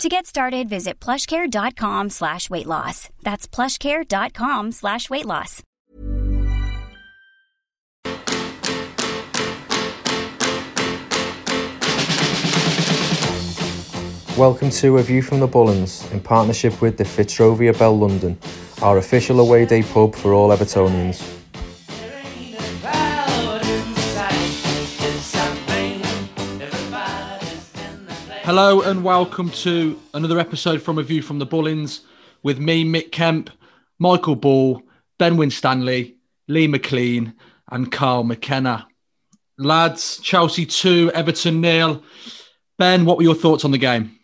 To get started, visit plushcare.com slash weight loss. That's plushcare.com slash weight loss. Welcome to A View from the Bullens in partnership with the Fitzrovia Bell London, our official away day pub for all Evertonians. Hello and welcome to another episode from A View from the Bullens with me, Mick Kemp, Michael Ball, Ben Winstanley, Lee McLean, and Carl McKenna. Lads, Chelsea 2, Everton nil. Ben, what were your thoughts on the game?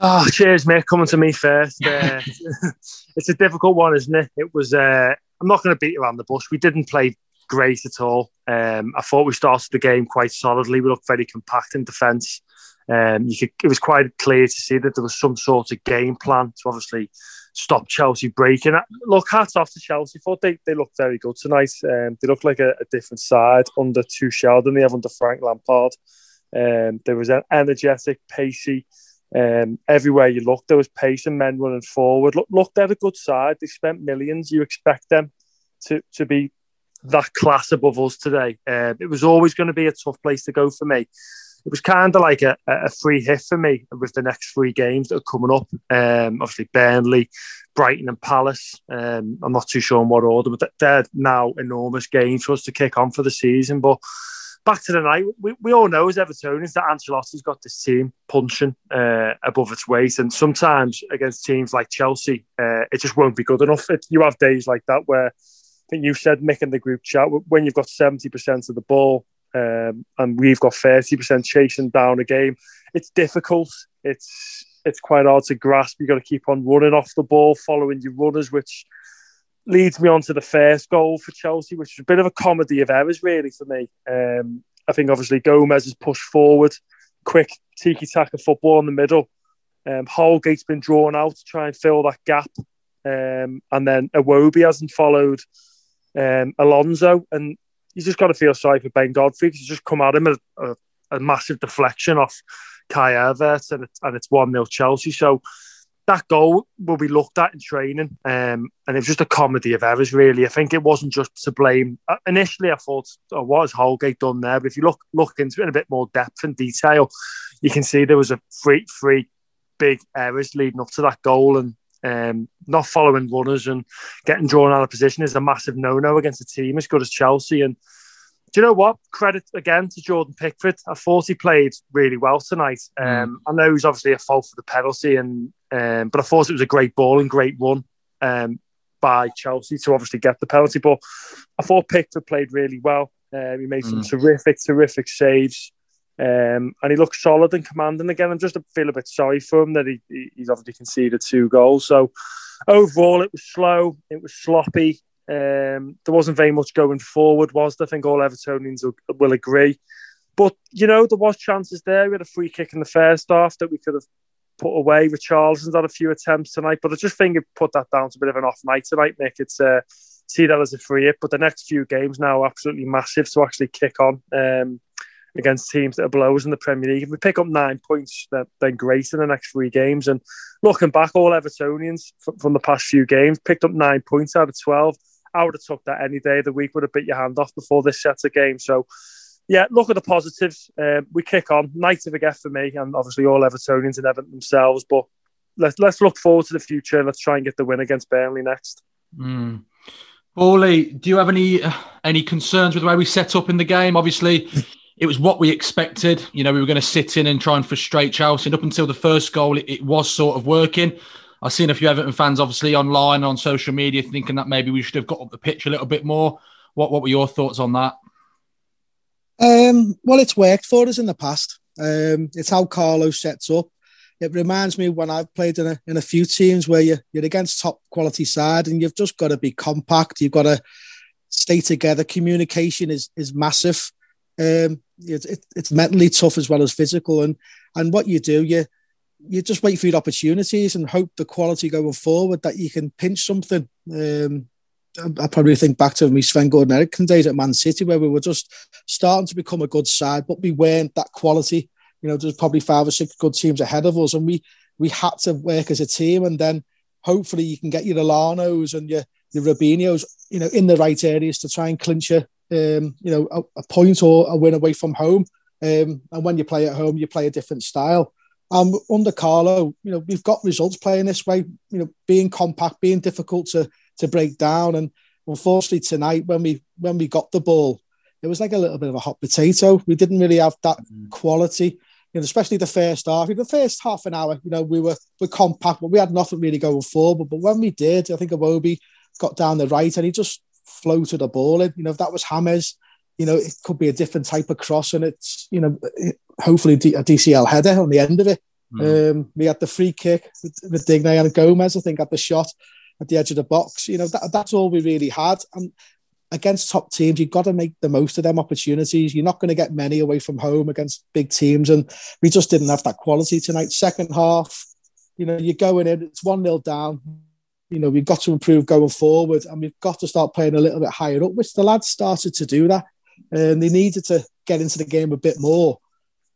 Oh, cheers, mate. Coming to me first. Uh, it's a difficult one, isn't it? It was. Uh, I'm not going to beat around the bush. We didn't play great at all. Um, I thought we started the game quite solidly. We looked very compact in defence. Um, you could, it was quite clear to see that there was some sort of game plan to obviously stop Chelsea breaking. Look, hats off to Chelsea. Thought they, they looked very good tonight. Um, they looked like a, a, different side under Tuchel than they have under Frank Lampard. Um, there was an energetic, pacey. Um, everywhere you look, there was pace and men running forward. Look, look, they're a good side. They spent millions. You expect them to to be that class above us today. Uh, it was always going to be a tough place to go for me it was kind of like a, a free hit for me with the next three games that are coming up. Um, obviously, Burnley, Brighton, and Palace. Um, I'm not too sure in what order, but they're now enormous games for us to kick on for the season. But back to the night, we, we all know as Evertonians that Ancelotti's got this team punching uh, above its weight, and sometimes against teams like Chelsea, uh, it just won't be good enough. It, you have days like that where I think you said Mick in the group chat when you've got seventy percent of the ball um, and we've got 30% chasing down a game. It's difficult. It's it's quite hard to grasp. You've got to keep on running off the ball, following your runners, which leads me on to the first goal for Chelsea, which is a bit of a comedy of errors, really, for me. Um, I think obviously Gomez has pushed forward, quick tiki taka football in the middle. Um, Holgate's been drawn out to try and fill that gap. Um, and then Iwobi hasn't followed um, Alonso. And you just got to feel sorry for Ben Godfrey because he's just come at him a, a, a massive deflection off Kai Havertz and, and it's 1 0 Chelsea. So that goal will be looked at in training. Um, and it was just a comedy of errors, really. I think it wasn't just to blame. Uh, initially, I thought, oh, what has Holgate done there? But if you look look into it in a bit more depth and detail, you can see there was a three, three big errors leading up to that goal. And um, not following runners and getting drawn out of position is a massive no-no against a team as good as Chelsea. And do you know what? Credit again to Jordan Pickford. I thought he played really well tonight. Mm. Um, I know he's obviously a fault for the penalty, and um, but I thought it was a great ball and great run um, by Chelsea to obviously get the penalty. But I thought Pickford played really well. Uh, he made some mm. terrific, terrific saves. Um, and he looks solid and commanding again. I'm just feel a bit sorry for him that he, he's obviously conceded two goals. So overall, it was slow, it was sloppy. Um, there wasn't very much going forward, was there? I think all Evertonians will, will agree. But you know, there was chances there. We had a free kick in the first half that we could have put away. Richarlison's had a few attempts tonight, but I just think it put that down to a bit of an off night tonight, Nick. It's uh, see that as a free hit. But the next few games now absolutely massive to actually kick on um, against teams that are below us in the Premier League. If we pick up nine points, then great in the next three games. And looking back, all Evertonians from, from the past few games picked up nine points out of 12. I would have took that any day of the week, would have bit your hand off before this set of games. So, yeah, look at the positives. Um, we kick on. Night to forget for me, and obviously all Evertonians and Everton themselves. But let's let's look forward to the future. Let's try and get the win against Burnley next. Mm. Bawley, do you have any uh, any concerns with the way we set up in the game? Obviously, it was what we expected. You know, we were going to sit in and try and frustrate Chelsea. And up until the first goal, it, it was sort of working. I've seen a few Everton fans, obviously, online on social media, thinking that maybe we should have got up the pitch a little bit more. What What were your thoughts on that? Um, well, it's worked for us in the past. Um, it's how Carlo sets up. It reminds me when I've played in a, in a few teams where you, you're against top quality side and you've just got to be compact. You've got to stay together. Communication is is massive. Um, it, it, it's mentally tough as well as physical. And and what you do, you you just wait for your opportunities and hope the quality going forward that you can pinch something. Um, I probably think back to me Sven-Göran Eriksson days at Man City where we were just starting to become a good side, but we weren't that quality. You know, there's probably five or six good teams ahead of us, and we we had to work as a team, and then hopefully you can get your Elanos and your your Robinhos, you know, in the right areas to try and clinch a um, you know a, a, point or a win away from home. Um, and when you play at home, you play a different style. Um, under Carlo, you know, we've got results playing this way. You know, being compact, being difficult to to break down. And unfortunately, tonight when we when we got the ball, it was like a little bit of a hot potato. We didn't really have that mm. quality. You know, especially the first half. In the first half an hour, you know, we were we compact, but we had nothing really going forward. But when we did, I think Iwobi got down the right and he just floated a ball in. You know, if that was Hammers, you know, it could be a different type of cross, and it's you know, hopefully a DCL header on the end of it. Mm. Um, we had the free kick with, with Digne and Gomez, I think, at the shot at the edge of the box. You know, that, that's all we really had. And against top teams, you've got to make the most of them opportunities. You're not going to get many away from home against big teams. And we just didn't have that quality tonight. Second half, you know, you're going in, it's 1 0 down. You know, we've got to improve going forward and we've got to start playing a little bit higher up, which the lads started to do that. And they needed to get into the game a bit more.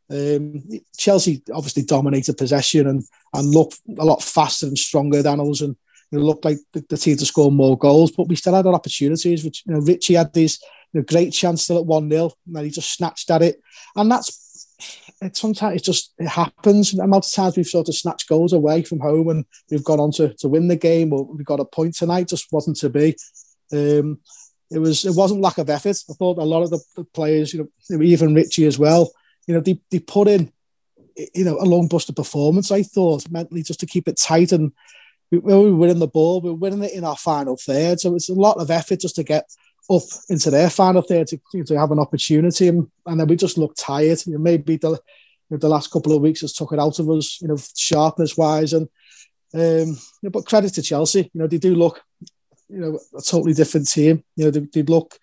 Um, Chelsea obviously dominated possession and, and looked a lot faster and stronger than us. And looked like the, the, team to score more goals, but we still had our opportunities. Which you know, Richie had this you know, great chance still at one 0 and then he just snatched at it, and that's. Sometimes it just it happens. The amount of times we've sort of snatched goals away from home and we've gone on to, to win the game, or we got a point tonight, just wasn't to be. Um, it was it wasn't lack of effort. I thought a lot of the, the players, you know, even Richie as well, you know, they, they put in you know a long buster performance. I thought mentally just to keep it tight and we, we were winning the ball, we were winning it in our final third. So it's a lot of effort just to get up into their final third to, to have an opportunity. And, and then we just looked tired. You know, maybe the, the last couple of weeks has took it out of us, you know, sharpness wise. And um, but credit to Chelsea, you know, they do look, you know, a totally different team. You know, they, they look,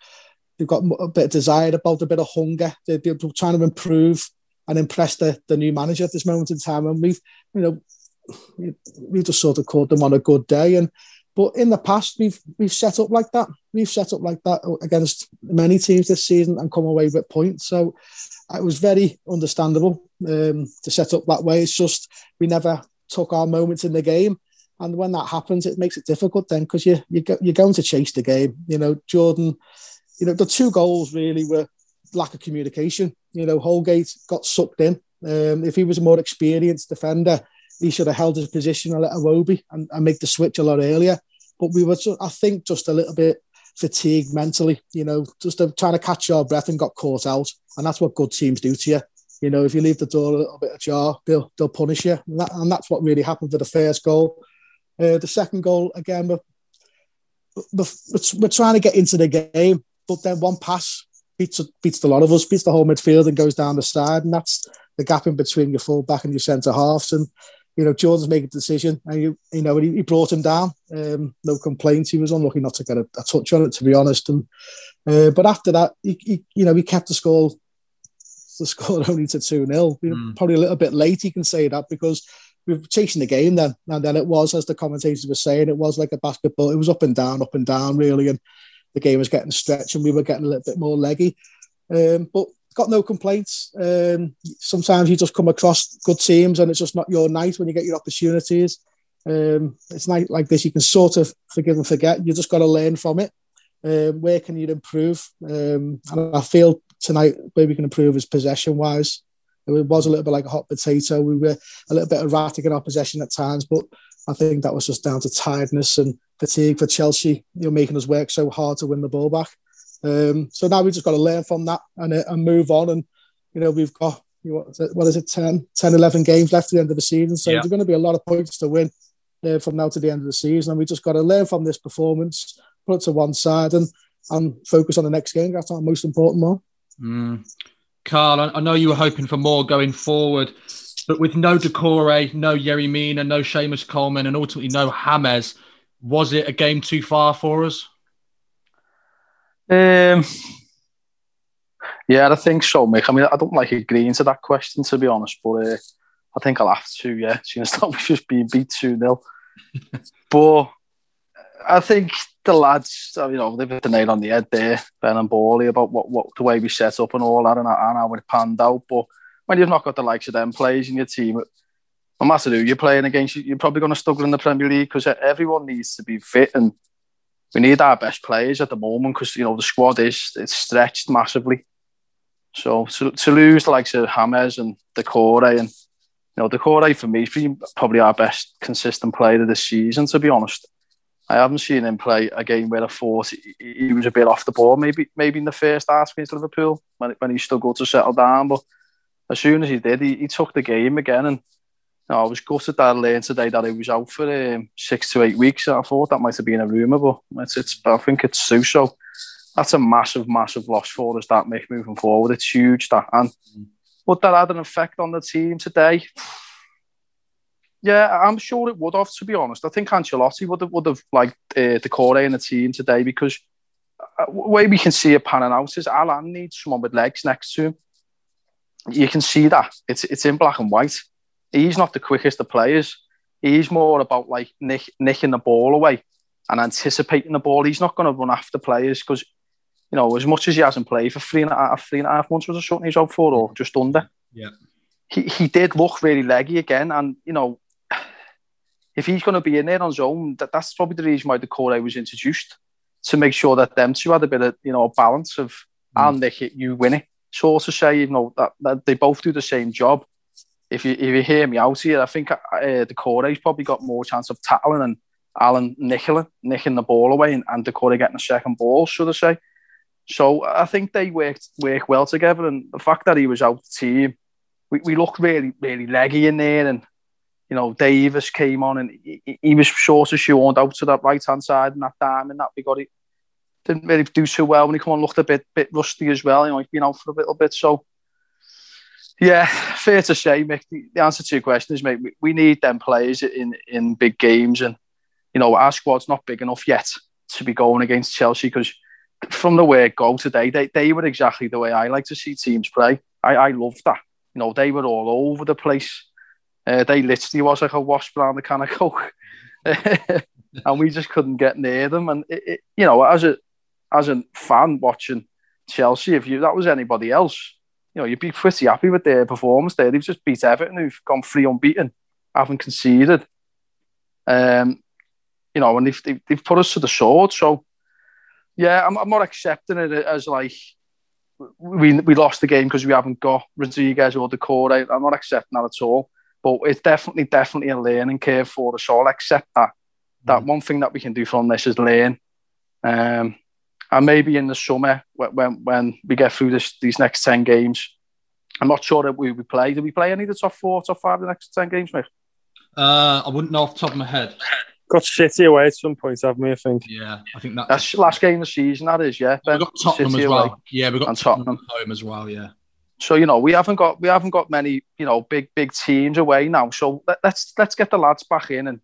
they've got a bit of desire about a bit of hunger. They, they're trying to improve and impress the, the new manager at this moment in time. And we've, you know, we just sort of caught them on a good day. And but in the past, we've we've set up like that. We've set up like that against many teams this season and come away with points. So it was very understandable um, to set up that way. It's just we never took our moments in the game, and when that happens, it makes it difficult then because you you go, you're going to chase the game. You know, Jordan. You know, the two goals really were lack of communication. You know, Holgate got sucked in. Um, if he was a more experienced defender, he should have held his position a little Iwobi and, and make the switch a lot earlier. But we were, I think, just a little bit fatigued mentally, you know, just trying to catch our breath and got caught out. And that's what good teams do to you. You know, if you leave the door a little bit ajar, they'll, they'll punish you. And, that, and that's what really happened for the first goal. Uh, the second goal, again, we're, we're, we're trying to get into the game, but then one pass beats, beats a lot of us, beats the whole midfield and goes down the side. And that's the gap in between your full back and your centre halves. And you know, Jordan's making a decision, and you, you know, he, he brought him down. Um, no complaints. He was unlucky not to get a, a touch on it, to be honest. And uh, but after that, he, he, you know, he kept the score, the score only to two 0 mm. Probably a little bit late, you can say that because we were chasing the game then, and then it was as the commentators were saying, it was like a basketball. It was up and down, up and down, really, and the game was getting stretched, and we were getting a little bit more leggy. Um, but got no complaints. Um, sometimes you just come across good teams, and it's just not your night when you get your opportunities. Um, it's night like this, you can sort of forgive and forget. You just got to learn from it. Um, where can you improve? Um, and I feel tonight where we can improve is possession wise. It was a little bit like a hot potato. We were a little bit erratic in our possession at times, but I think that was just down to tiredness and fatigue for Chelsea. You're making us work so hard to win the ball back. Um, so now we've just got to learn from that and, uh, and move on. And you know, we've got what is, it, what is it 10, 10, 11 games left at the end of the season. So yeah. there's going to be a lot of points to win uh, from now to the end of the season. And we just got to learn from this performance, put it to one side, and and focus on the next game. That's our most important one. Mm. Karl, I know you were hoping for more going forward, but with no Doucouré, no Yerry Mina, no Seamus Coleman, and ultimately no James, was it a game too far for us? Um, yeah, I think so, Mick. I mean, I don't like agreeing to that question, to be honest, but uh, I think I'll have to, yeah. Seeing as we've just being beat 2 0. but I think the lads, you know, they've hit the nail on the head there, Ben and Bawley, about what, what the way we set up and all that, and, and how it panned out. But when you've not got the likes of them players in your team, no matter who you're playing against, you're probably going to struggle in the Premier League because everyone needs to be fit and we need our best players at the moment because you know the squad is it's stretched massively. So to, to lose the likes of James and Doucouré and you know Doucouré for me is probably our best consistent player the season. To be honest, I haven't seen him play a game where I thought he, was a bit off the ball. Maybe maybe in the first half against Liverpool when when he struggled to settle down, but as soon as he did, he, he took the game again. And know, I was gutted that I learned today that he was out for um, six to eight weeks. I thought that might have been a rumour, but it's, it's I think it's true. So that's a massive, massive loss for us. That make moving forward, it's huge. That and would that had an effect on the team today? Yeah, I'm sure it would have. To be honest, I think Ancelotti would have would have liked uh, Doucouré in the team today because uh, way we can see it panning out is Allan needs someone with legs next to him. You can see that it's it's in black and white. He's not the quickest of players. He's more about like nick, nicking the ball away and anticipating the ball. He's not going to run after players because you know as much as he hasn't played for three and a half three and a half months was a something he's out for or just under. Yeah, he he did look really leggy again, and you know if he's going to be in there on his own, that, that's probably the reason why the Doucouré was introduced to make sure that them two had a bit of you know a balance of mm. I'll nick it, you win it. So to say, you know that, that they both do the same job. If you if you hear me out here, I think uh, Doucouré's probably got more chance of tackling and Alan nicking, nicking the ball away and, and getting a second ball, should I say. So I think they worked work well together and the fact that he was out the team, we, we looked really, really leggy in there and you know, Davies came on and he, he was sort of shown out to that right hand side and that and that we got it. Didn't really do so well when he come on, looked a bit bit rusty as well. You know, he's been out for a little bit. So, yeah, fair to say, Mick, the, answer to your question is, mate, we, need them players in, in big games. And, you know, our squad's not big enough yet to be going against Chelsea because from the way it go today, they, they were exactly the way I like to see teams play. I, I loved that. You know, they were all over the place uh, they literally was like a wasp around the can of coke, and we just couldn't get near them. And it, it, you know, as a as a fan watching Chelsea, if you that was anybody else, you know, you'd be pretty happy with their performance. There, they've just beat Everton, who've gone free unbeaten, haven't conceded. Um, you know, and they've, they've, they've put us to the sword. So, yeah, I'm, I'm not accepting it as like we we lost the game because we haven't got Rodriguez or Doucouré. I'm not accepting that at all. But it's definitely, definitely a learning curve for us all. Accept that. That mm. one thing that we can do from this is learn. Um, and maybe in the summer when when we get through this these next ten games, I'm not sure that we, we play. Do we play any of the top four, top five the next ten games, mate? Uh, I wouldn't know off the top of my head. Got City away at some point, haven't we? I think. Yeah, I think that's, that's last game of the season. That is, yeah. We've got Tottenham City as well. Away. Yeah, we've got and Tottenham. Tottenham home as well. Yeah. So you know we haven't got we haven't got many you know big big teams away now. So let, us let's, let's get the lads back in and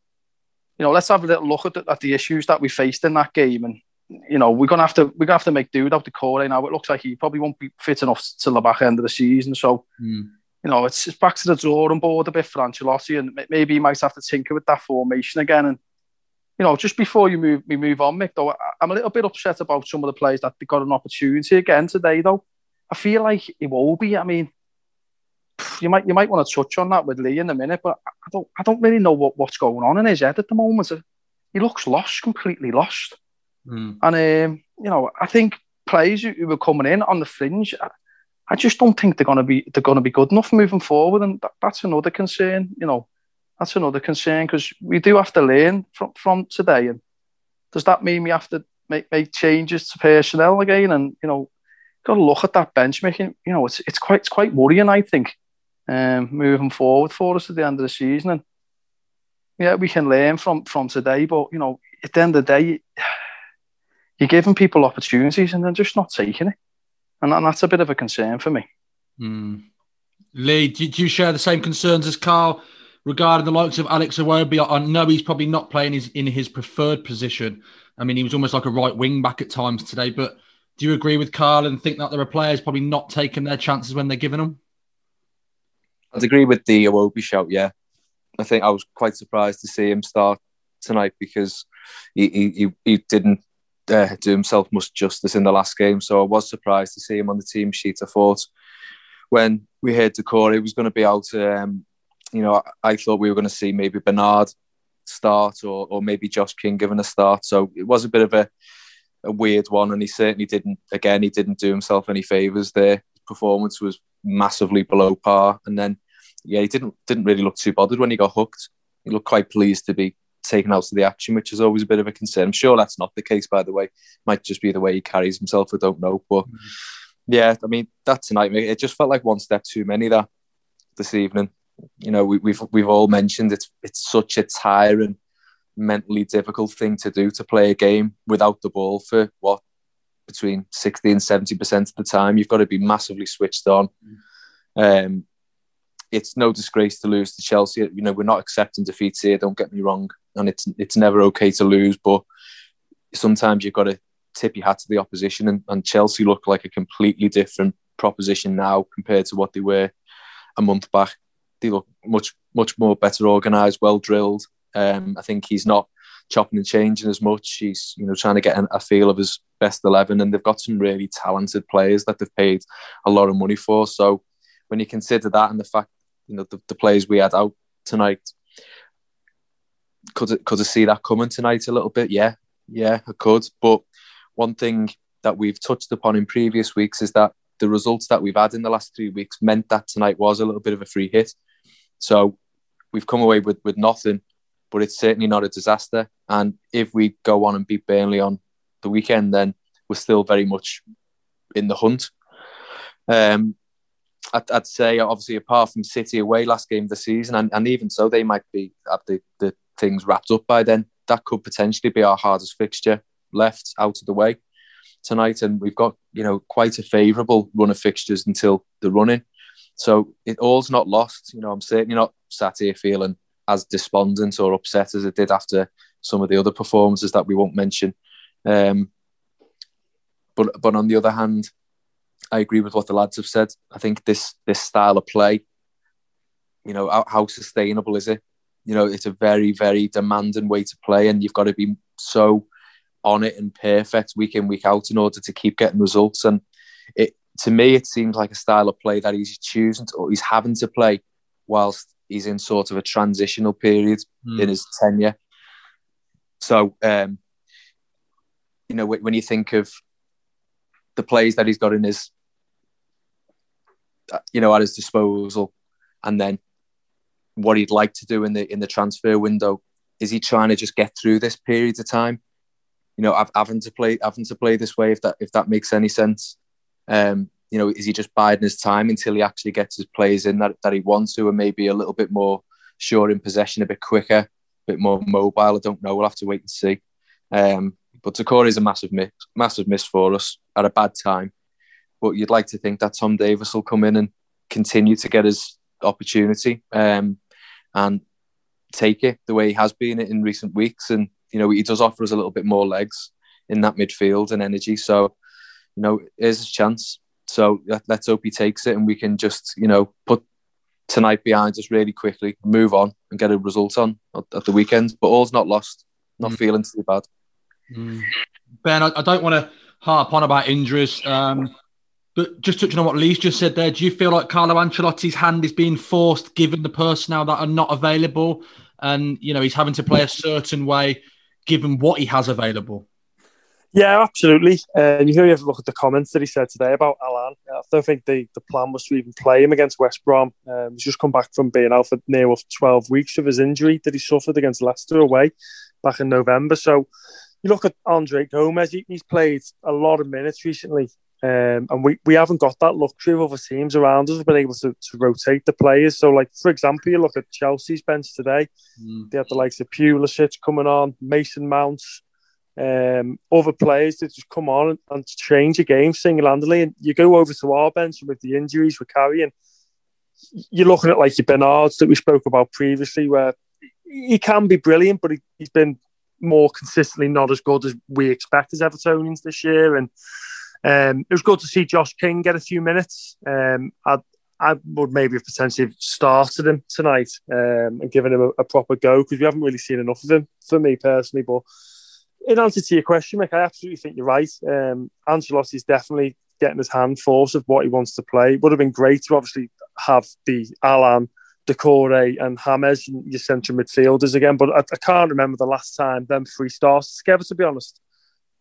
you know let's have a little look at the, at the issues that we faced in that game and you know we're gonna have to we're gonna have to make do without Doucouré now. It looks like he probably won't be fit enough till the back end of the season. So mm. you know, it's, it's back to the drawing board a bit for Ancelotti, and maybe he might have to tinker with that formation again. And you know, just before you move, we move on, Mick. Though I'm a little bit upset about some of the players that got an opportunity again today. Though I feel like it will be. I mean, you might you might want to touch on that with Lee in a minute, but I don't I don't really know what, what's going on in his head at the moment. He looks lost, completely lost. Mm. And um, you know, I think players who, who are coming in on the fringe, I, I just don't think they're to be they're to be good enough moving forward, and that, that's another concern. You know, that's another concern because we do have to learn from from today. And does that mean we have to make make changes to personnel again? And you know, got to look at that bench making. You know, it's it's quite it's quite worrying. I think um, moving forward for us at the end of the season. And yeah, we can learn from from today, but you know, at the end of the day, you're giving people opportunities and they're just not taking it and, that's a bit of a concern for me. Mm. Lee, do, do you share the same concerns as Carl regarding the likes of Alex Iwobi? I know he's probably not playing his, in his preferred position. I mean, he was almost like a right wing back at times today. But do you agree with Carl and think that there are players probably not taking their chances when they're given them? I'd agree with the Iwobi shout. Yeah, I think I was quite surprised to see him start tonight because he he, he didn't uh, do himself much justice in the last game. So I was surprised to see him on the team sheet. I thought when we heard Doucouré he was going to be out, um, you know, I, I thought we were going to see maybe Bernard start or, or maybe Josh King given a start. So it was a bit of a, a weird one. And he certainly didn't, again, he didn't do himself any favours there. Performance was massively below par. And then, yeah, he didn't didn't really look too bothered when he got hooked. He looked quite pleased to be taken out of the action, which is always a bit of a concern. I'm sure that's not the case, by the way. Might just be the way he carries himself. I don't know, but mm-hmm. yeah, I mean that tonight, it just felt like one step too many that this evening. You know, we, we've, we've all mentioned it's it's such a tiring, mentally difficult thing to do to play a game without the ball for what between 60 and 70 percent of the time. You've got to be massively switched on. Mm. Um, it's no disgrace to lose to Chelsea. You know, we're not accepting defeats here. Don't get me wrong, and it's it's never okay to lose. But sometimes you've got to tip your hat to the opposition, and, and Chelsea look like a completely different proposition now compared to what they were a month back. They look much much more better organised, well drilled. Um, I think he's not chopping and changing as much. He's you know trying to get a feel of his best eleven, and they've got some really talented players that they've paid a lot of money for. So when you consider that and the fact you know the, the players we had out tonight. Could could I see that coming tonight a little bit? Yeah, yeah, I could. But one thing that we've touched upon in previous weeks is that the results that we've had in the last three weeks meant that tonight was a little bit of a free hit. So we've come away with with nothing, but it's certainly not a disaster. And if we go on and beat Burnley on the weekend, then we're still very much in the hunt. Um, I'd, I'd, say obviously apart from City away last game of the season, and, and even so, they might be have the, the things wrapped up by then. That could potentially be our hardest fixture left out of the way tonight, and we've got you know quite a favourable run of fixtures until the running. So it all's not lost. You know, I'm certainly not sat here feeling as despondent or upset as I did after some of the other performances that we won't mention. Um, but but on the other hand, I agree with what the lads have said. I think this this style of play, you know, how, how sustainable is it? You know, it's a very very demanding way to play, and you've got to be so on it and perfect week in week out in order to keep getting results. And it to me, it seems like a style of play that he's choosing to, or he's having to play whilst he's in sort of a transitional period mm. in his tenure. So, um, you know, when you think of the plays that he's got in his you know, at his disposal, and then what he'd like to do in the in the transfer window. Is he trying to just get through this period of time? You know, having to play having to play this way, if that if that makes any sense. Um, you know, is he just biding his time until he actually gets his players in that, that he wants to, and maybe a little bit more sure in possession, a bit quicker, a bit more mobile? I don't know. We'll have to wait and see. Um, but Doucouré is a massive miss, massive miss for us at a bad time. But you'd like to think that Tom Davies will come in and continue to get his opportunity um, and take it the way he has been in recent weeks. And you know, he does offer us a little bit more legs in that midfield and energy. So, you know, here's his chance. So let's hope he takes it, and we can just, you know, put tonight behind us really quickly, move on and get a result on at, at the weekend. But all's not lost. Not mm. feeling too bad. Mm. Ben, I, I don't want to harp on about injuries. Um, but just touching on what Lee's just said there, do you feel like Carlo Ancelotti's hand is being forced given the personnel that are not available? And, you know, he's having to play a certain way given what he has available? Yeah, absolutely. And you have a look at the comments that he said today about Allan. I don't think the, the plan was to even play him against West Brom. Um, he's just come back from being out for near 12 weeks of his injury that he suffered against Leicester away back in November. So you look at Andre Gomes, he, he's played a lot of minutes recently. Um, and we, we haven't got that luxury of other teams around us. We've been able to, to rotate the players. So, like for example, you look at Chelsea's bench today. Mm. They had the likes of Pulisic coming on, Mason Mounts, um, other players that just come on and, and change a game single-handedly. And you go over to our bench with the injuries we're carrying. You're looking at like your Bernards that we spoke about previously, where he can be brilliant, but he, he's been more consistently not as good as we expect as Evertonians this year. And um, it was good to see Josh King get a few minutes. Um, I, I would maybe have potentially started him tonight um, and given him a, a proper go because we haven't really seen enough of him for me personally. But in answer to your question, Mick, I absolutely think you're right. Um, Ancelotti's definitely getting his hand forced of what he wants to play. Would have been great to obviously have the Alan, Doucouré, and James your central midfielders again, but I, I, can't remember the last time them three starts together, to be honest.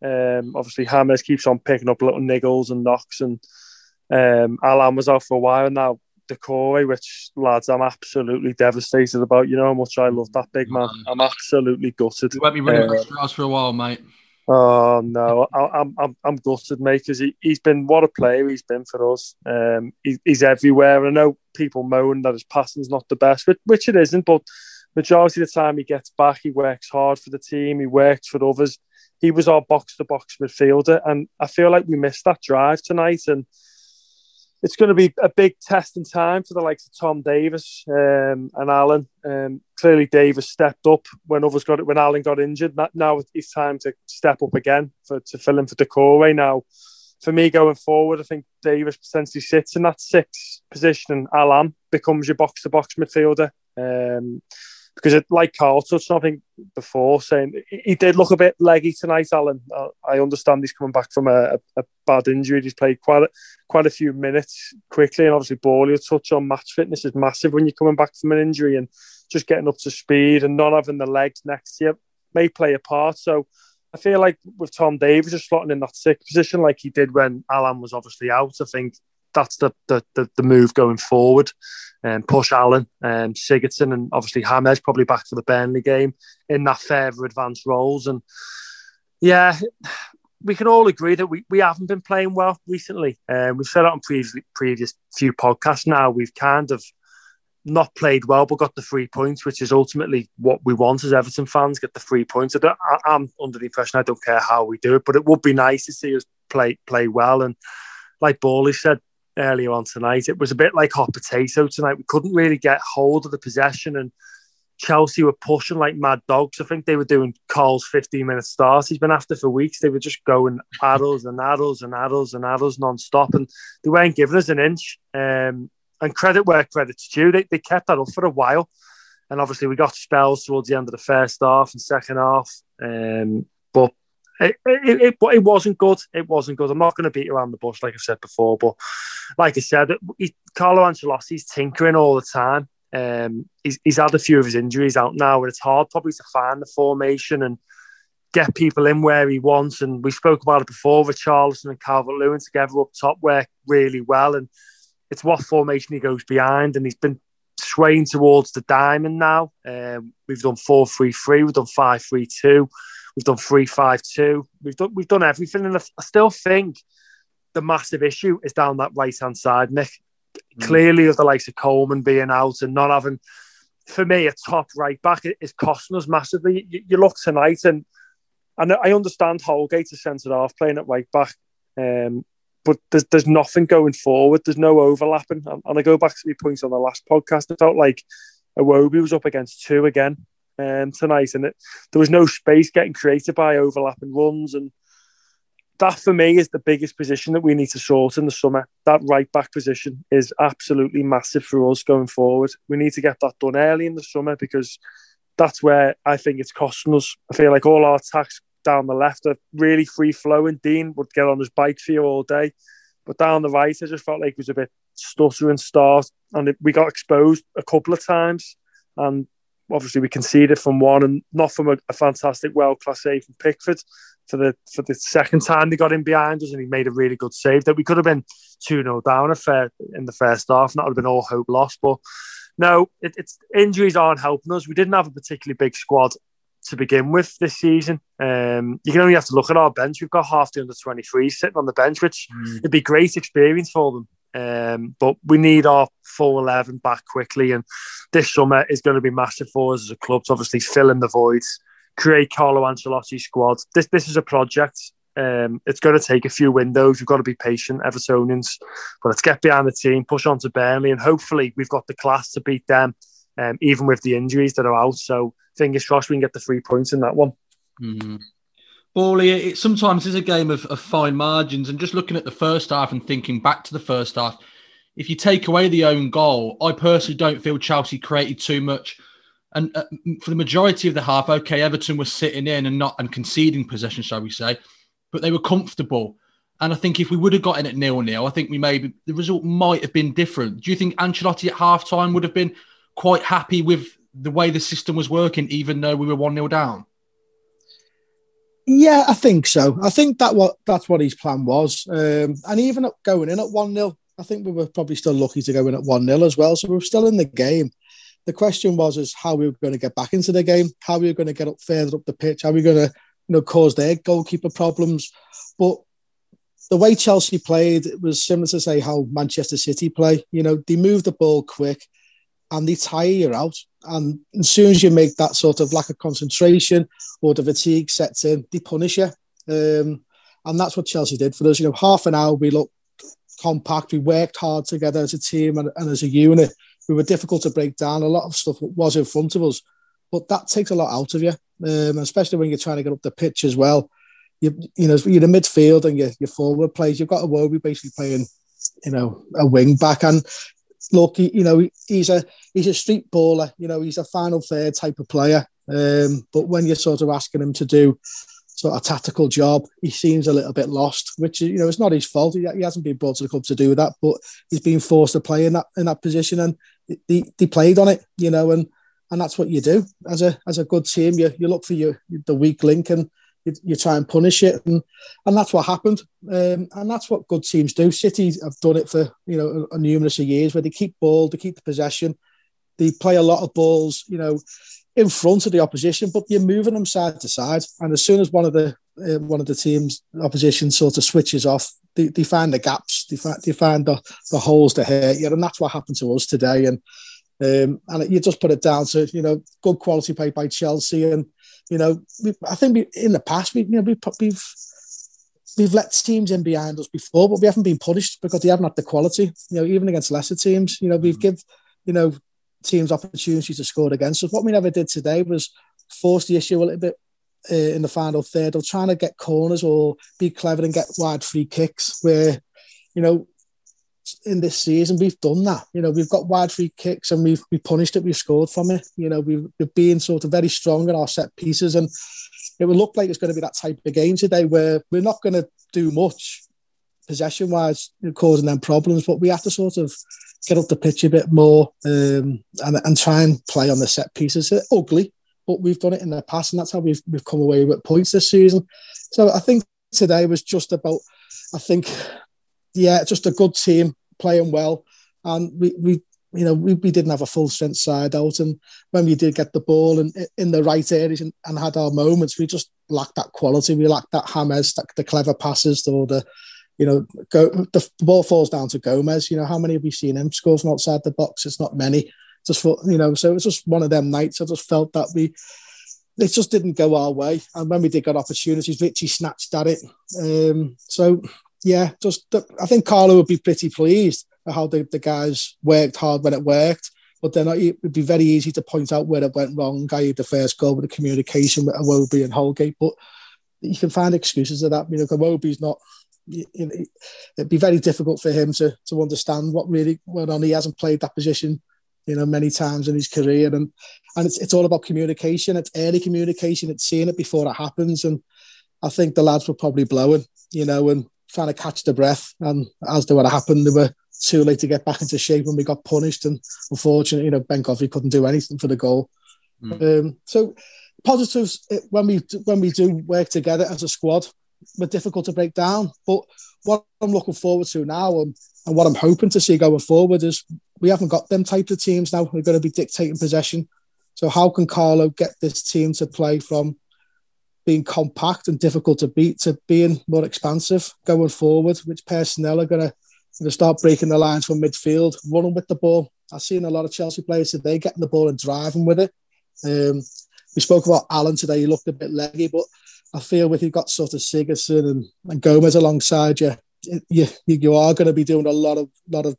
Um, obviously, James keeps on picking up little niggles and knocks, and um, Allan was out for a while now. Doucouré, which lads, I'm absolutely devastated about. You know how much I love that big man. I'm absolutely gutted. You won't be running uh, for a while, mate. Oh no, I, am I'm I'm gutted, mate, because he, he's been what a player he's been for us. Um, he, he's everywhere. I know people moan that his passing's not the best, which, which it isn't, but majority of the time he gets back, he works hard for the team, he works for others he was our box to box midfielder, and I feel like we missed that drive tonight. And it's going to be a big test in time for the likes of Tom Davies um, and Allan. Um, clearly, Davies stepped up when others got it when Allan got injured. Now it's time to step up again for to fill in for Doucouré. Now, for me going forward, I think Davies potentially sits in that sixth position, and Allan becomes your box to box midfielder. Um, because it, like Carl touched on, I think before saying he did look a bit leggy tonight, Allan, I understand he's coming back from a, a, bad injury. He's played quite a, quite a few minutes quickly, and obviously Bowley touch on match fitness is massive when you're coming back from an injury and just getting up to speed and not having the legs next to you may play a part. So I feel like with Tom Davies just slotting in that sixth position like he did when Allan was obviously out, I think that's the the, the, the move going forward. And um, push Allan, um, Sigurdsson and obviously James probably back for the Burnley game in that further advanced roles. And yeah, we can all agree that we, we haven't been playing well recently. Um, we've said it on previous previous few podcasts now. We've kind of not played well, but got the three points, which is ultimately what we want as Everton fans. Get the three points. I am under the impression I don't care how we do it, but it would be nice to see us play play well. And like Bowley said, earlier on tonight. It was a bit like hot potato tonight. We couldn't really get hold of the possession, and Chelsea were pushing like mad dogs. I think they were doing Carl's 15 minute start. He's been after for weeks. They were just going addles and addles and addles and addles non stop, and they weren't giving us an inch. Um, and credit where credit's due. They, they kept that up for a while. And obviously, we got spells towards the end of the first half and second half. Um, but it, it, it, it, wasn't good. It wasn't good. I'm not going to beat around the bush, like I said before. But like I said, he, Carlo Ancelotti's tinkering all the time. Um, he's, he's had a few of his injuries out now, and it's hard probably to find the formation and get people in where he wants. And we spoke about it before with Richarlison and Calvert Lewin together up top work really well. And it's what formation he goes behind. And he's been swaying towards the diamond now. Um, we've done 4 3 3, we've done 5 3 2. We've done three five two. We've done we've done everything, and I, still think the massive issue is down that right hand side, Nick. Mm. Clearly, of the likes of Coleman being out and not having, for me, a top right back is costing us massively. You, you look tonight, and and I understand Holgate is centre half playing at right back, um, but there's there's nothing going forward. There's no overlapping, and, and I go back to my points on the last podcast. It felt like Iwobi was up against two again um, tonight, and it, there was no space getting created by overlapping runs. And that for me is the biggest position that we need to sort in the summer. That right back position is absolutely massive for us going forward. We need to get that done early in the summer because that's where I think it's costing us. I feel like all our attacks down the left are really free flowing. Digne would get on his bike for you all day. But down the right, I just felt like it was a bit stutter and start. And we got exposed a couple of times. And obviously we conceded from one and not from a, a fantastic world class save from Pickford for the for the second time they got in behind us and he made a really good save that we could have been 2 0 down in the first half and that would have been all hope lost but no it, it's injuries aren't helping us. We didn't have a particularly big squad to begin with this season. Um, you can only have to look at our bench. We've got half the under 23 sitting on the bench which mm. it'd be great experience for them um, but we need our full 11 back quickly. And this summer is going to be massive for us as a club to obviously fill in the voids, create Carlo Ancelotti squad. This, this is a project. Um, it's going to take a few windows. We've got to be patient, Evertonians. But let's get behind the team, push on to Burnley, and hopefully we've got the class to beat them, um, even with the injuries that are out. So fingers crossed we can get the three points in that one. Mm-hmm. Bawley, it sometimes is a game of, of fine margins. And just looking at the first half and thinking back to the first half, if you take away the own goal, I personally don't feel Chelsea created too much. And uh, for the majority of the half, okay, Everton was sitting in and not and conceding possession, shall we say, but they were comfortable. And I think if we would have got in at nil nil, I think we maybe the result might have been different. Do you think Ancelotti at half time would have been quite happy with the way the system was working, even though we were one 0 down? Yeah, I think so. I think that what that's what his plan was. Um, and even going in at 1 0, I think we were probably still lucky to go in at 1 0 as well. So we were still in the game. The question was is how we were going to get back into the game, how we were going to get up further up the pitch, how we were going to you know cause their goalkeeper problems. But the way Chelsea played, it was similar to say how Manchester City play. You know, they move the ball quick and they tire you out. And as soon as you make that sort of lack of concentration or the fatigue sets in, they punish you. Um, and that's what Chelsea did for us. You know, half an hour we looked compact, we worked hard together as a team and, and as a unit. We were difficult to break down. A lot of stuff was in front of us, but that takes a lot out of you, um, especially when you're trying to get up the pitch as well. You, you know, you're in the midfield and your, your forward plays. You've got a Iwobi basically playing, you know, a wing back, and look, he, you know, he's a he's a street baller. You know, he's a final third type of player. Um, but when you're sort of asking him to do sort of a tactical job, he seems a little bit lost. Which you know, it's not his fault. He, he hasn't been brought to the club to do that, but he's been forced to play in that in that position, and he, he played on it. You know, and and that's what you do as a as a good team. You you look for your the weak link and you, you try and punish it, and and that's what happened. Um, and that's what good teams do. City have done it for you know a, a numerous of years, where they keep ball, they keep the possession, they play a lot of balls, you know, in front of the opposition, but you're moving them side to side. And as soon as one of the uh, one of the teams opposition sort of switches off, they, they find the gaps, they find, they find the, the holes to hurt you, and that's what happened to us today. And um, and you just put it down to you know good quality play by Chelsea and you know, I think we, in the past we, you know, we, we've we've let teams in behind us before, but we haven't been punished because they haven't had the quality. You know, even against lesser teams, you know, we've give you know teams opportunities to score against us. What we never did today was force the issue a little bit uh, in the final third, or trying to get corners or be clever and get wide free kicks where you know in this season, we've done that. You know, we've got wide free kicks and we've we punished it. We've scored from it. You know, we've, we've been sort of very strong in our set pieces, and it will look like it's going to be that type of game today where we're not going to do much possession wise, causing them problems, but we have to sort of get up the pitch a bit more um, and, and try and play on the set pieces. It's ugly, but we've done it in the past, and that's how we've we've come away with points this season. So I think today was just about. I think yeah, just a good team playing well, and we we you know we, we didn't have a full strength side out, and when we did get the ball and in the right areas and, and had our moments, we just lacked that quality. We lacked that hammers, that, the clever passes, or the you know go the ball falls down to Gomez. You know how many have we seen him score from outside the box? It's not many. Just for you know, so it was just one of them nights. I just felt that we it just didn't go our way. And when we did get opportunities, Richie snatched at it. Um, so yeah, just I think Carlo would be pretty pleased at how the, the guys worked hard when it worked. But then it would be very easy to point out where it went wrong. I had the first goal with the communication with Iwobi and Holgate. But you can find excuses of that. You know, Iwobi's not. You know, it'd be very difficult for him to to understand what really went on. He hasn't played that position, you know, many times in his career, and and it's it's all about communication. It's early communication. It's seeing it before it happens, and I think the lads were probably blowing, you know, and trying to catch the breath. And as to what happened, they were too late to get back into shape when we got punished. And unfortunately, you know, Ben Godfrey couldn't do anything for the goal. Mm. Um, so positives when we when we do work together as a squad, we're difficult to break down. But what I'm looking forward to now and, and what I'm hoping to see going forward is we haven't got them type of teams now. We're going to be dictating possession. So how can Carlo get this team to play from being compact and difficult to beat to being more expansive going forward? Which personnel are going to, start breaking the lines from midfield, running with the ball? I've seen a lot of Chelsea players today getting the ball and driving with it. Um, we spoke about Allan today. He looked a bit leggy, but I feel with you've got sort of Sigurdsson and, and Gomez alongside you, you, you are going to be doing a lot of lot of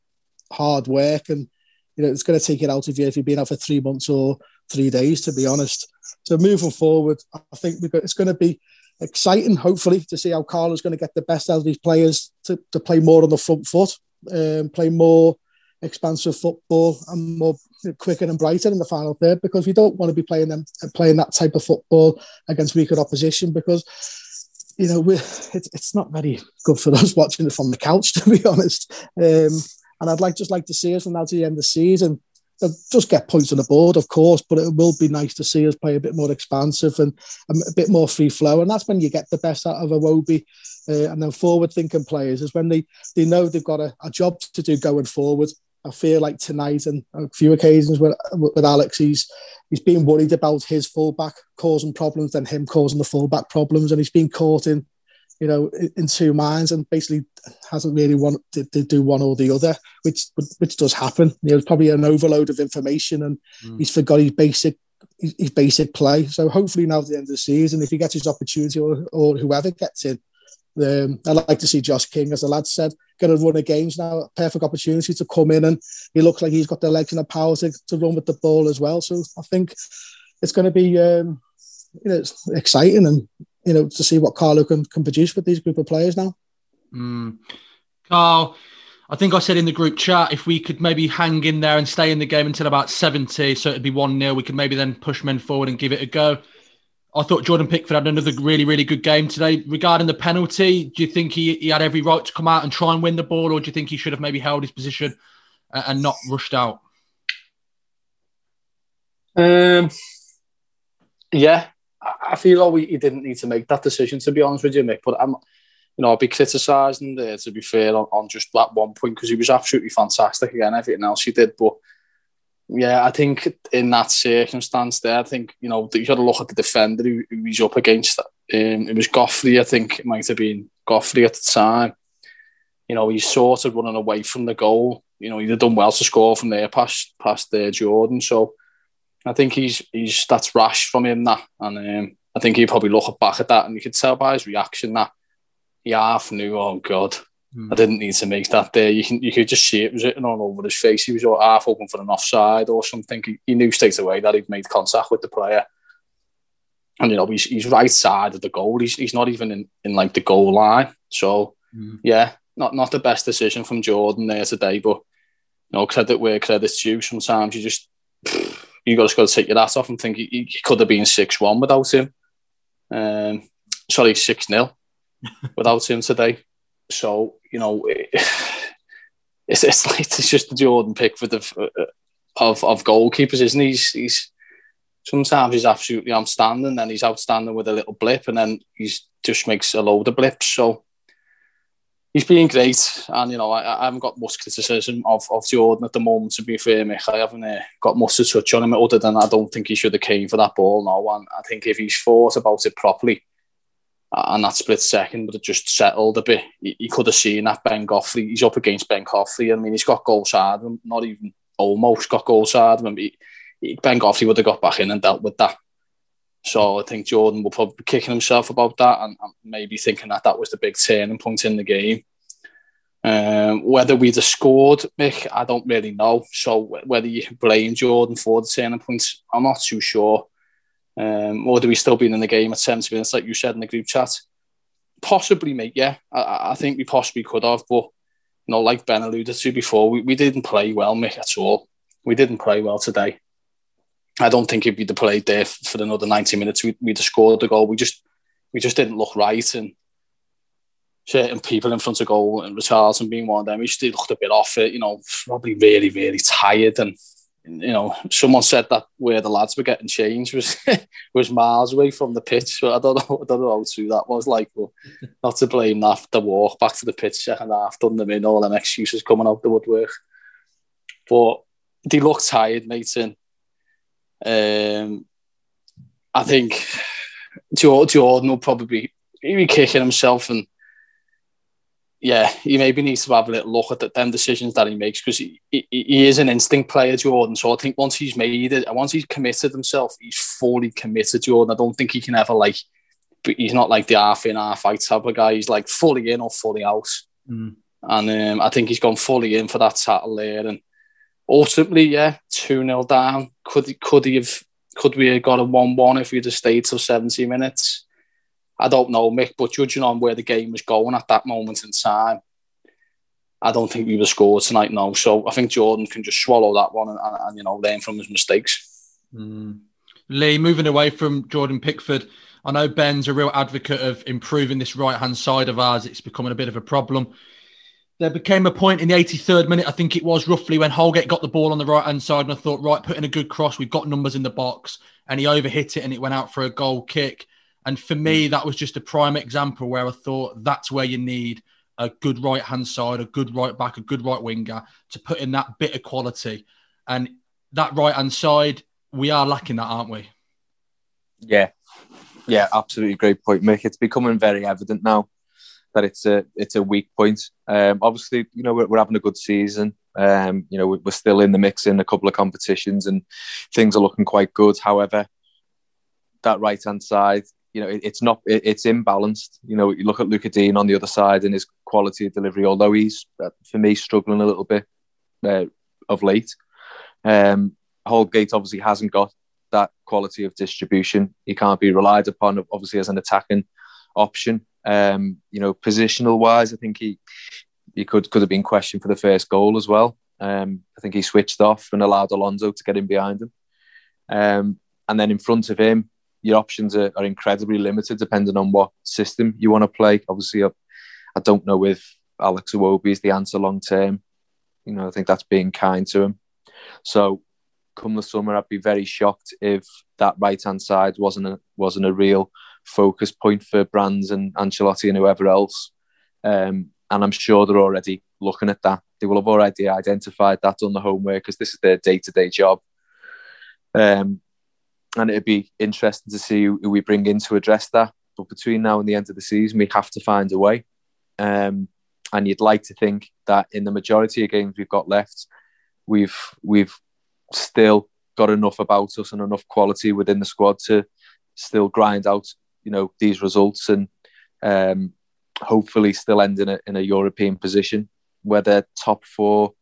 hard work, and you know it's going to take it out of you if you've been out for three months or three days, to be honest. So moving forward, I think got, it's going to be exciting, hopefully, to see how Carlo's going to get the best out of these players to, to play more on the front foot, um, play more expansive football and more quicker and brighter in the final third because we don't want to be playing them playing that type of football against weaker opposition because you know we it's, it's not very good for us watching it from the couch to be honest. Um, and I'd like just like to see us from now to the end of the season just get points on the board, of course, but it will be nice to see us play a bit more expansive and a bit more free flow. And that's when you get the best out of Iwobi. Uh, and then forward thinking players is when they, they know they've got a, a job to do going forward I feel like tonight and a few occasions with, with Alex, he's he's been worried about his fullback causing problems than him causing the fullback problems, and he's been caught in, you know, in two minds, and basically hasn't really wanted to, do one or the other, which which does happen. You know, it's probably an overload of information, and mm. he's forgot his basic his basic play. So hopefully now at the end of the season, if he gets his opportunity or, or whoever gets in, um, I'd like to see Josh King, as the lad said, going to run a games now. Perfect opportunity to come in, and he looks like he's got the legs and the power to, to run with the ball as well. So I think it's going to be um, you know it's exciting and you know to see what Carlo can, can produce with these group of players now. Mm. Carl, I think I said in the group chat if we could maybe hang in there and stay in the game until about 70, so it'd be 1 0, we could maybe then push men forward and give it a go. I thought Jordan Pickford had another really, really good game today. Regarding the penalty, do you think he, he had every right to come out and try and win the ball, or do you think he should have maybe held his position and not rushed out? Um, yeah, I feel like he didn't need to make that decision, to be honest with you, Mick. But I'm, you know, I'll be criticising there, to be fair, on, on just that one point because he was absolutely fantastic again. Everything else he did, but yeah, I think in that circumstance there, I think, you know, you got to look at the defender who, who he's up against. Um, it was Godfrey, I think it might have been Godfrey at the time. You know, he's sort of running away from the goal. You know, he'd have done well to score from there past past there, Jordan. So I think he's he's that's rash from him that. And um, I think he probably look back at that and you could tell by his reaction that he half knew, oh God, Mm. I didn't need to make that there. You can you could just see it was written all over his face. He was half open for an offside or something. He, he knew straight away that he'd made contact with the player. And you know, he's he's right side of the goal. He's he's not even in, in like the goal line. So mm. yeah, not not the best decision from Jordan there today, but you know, credit where credit's due. Sometimes you just you got to take your hat off and think he, he could have been six one without him. Um, sorry, six 0 without him today. So you know, it's it's like it's just the Jordan Pickford of of of goalkeepers, isn't he? He's, he's sometimes he's absolutely outstanding, then he's outstanding with a little blip, and then he's just makes a load of blips. So he's been great, and you know I, I haven't got much criticism of, of Jordan at the moment. To be fair, Mick, I haven't uh, got much to touch on him other than I don't think he should have came for that ball No, and I think if he's thought about it properly, and that split second, would have just settled a bit. You, could have seen that Ben Godfrey, he's up against Ben Godfrey. I mean, he's got goals side not even almost got goals side him. He, he, ben Godfrey would have got back in and dealt with that. So I think Jordan will probably be kicking himself about that and, and maybe thinking that that was the big turning point in the game. Um, whether we'd have scored, Mick, I don't really know. So whether you blame Jordan for the turning points, I'm not too sure. Um, or do we still be in the game at 70 minutes, like you said in the group chat? Possibly, mate. Yeah, I, I think we possibly could have, but know, like Ben alluded to before, we, we didn't play well, Mick, at all. We didn't play well today. I don't think if we'd have played there for another 90 minutes, we'd, we'd have scored the goal. We just we just didn't look right, and certain people in front of goal, and Richarlison being one of them, he just looked a bit off it. You know, probably really, really tired, and you know, someone said that where the lads were getting changed was was miles away from the pitch. But I don't know, I don't know how true that was. Like, but not to blame that. The walk back to the pitch second half done them in. All them excuses coming out the woodwork. But they look tired, mate. And um, I think Jordan will probably be kicking himself and yeah, he maybe needs to have a little look at the, them decisions that he makes because he, he, he, is an instinct player, Jordan. So I think once he's made it, once he's committed himself, he's fully committed, Jordan. I don't think he can ever like, but he's not like the half in, half out type of guy. He's like fully in or fully out. Mm. And um, I think he's gone fully in for that title there. And ultimately, yeah, 2 0 down. Could, could he have, could we have got a 1 1 if we'd have stayed till 70 minutes? I don't know, Mick, but judging on where the game was going at that moment in time, I don't think we would score tonight, no. So I think Jordan can just swallow that one and, and, and you know, learn from his mistakes. Mm. Lee, moving away from Jordan Pickford, I know Ben's a real advocate of improving this right hand side of ours. It's becoming a bit of a problem. There became a point in the 83rd minute, I think it was roughly, when Holgate got the ball on the right hand side, and I thought, right, put in a good cross. We've got numbers in the box, and he overhit it, and it went out for a goal kick. And for me, hmm. that was just a prime example where I thought that's where you need a good right hand side, a good right back, a good right winger to put in that bit of quality. And that right hand side, we are lacking that, aren't we? Yeah, yeah, absolutely great point, Mick. It's becoming very evident now that it's a it's a weak point. Um, obviously, you know we're, we're having a good season. Um, you know we're still in the mix in a couple of competitions and things are looking quite good. However, that right hand side, you know, it, it's not, it, it's imbalanced. You know, you look at Lucas Digne on the other side and his quality of delivery, although he's, uh, for me, struggling a little bit uh, of late. Um, Holgate obviously hasn't got that quality of distribution. He can't be relied upon, obviously, as an attacking option. Um, you know, positional wise, I think he he could could have been questioned for the first goal as well. Um, I think he switched off and allowed Alonso to get in behind him. Um, and then in front of him, your options are, are incredibly limited depending on what system you want to play. Obviously, I, I don't know if Alex Iwobi is the answer long term. You know, I think that's being kind to him. So, come the summer, I'd be very shocked if that right hand side wasn't a wasn't a real focus point for Brands and Ancelotti and whoever else. Um, and I'm sure they're already looking at that. They will have already identified that, done the homework, because this is their day to day job. Um, and it'd be interesting to see who we bring in to address that. But between now and the end of the season, we have to find a way. Um, and you'd like to think that in the majority of games we've got left, we've we've still got enough about us and enough quality within the squad to still grind out, you know, these results and um, hopefully still end in a, in a European position. Whether top four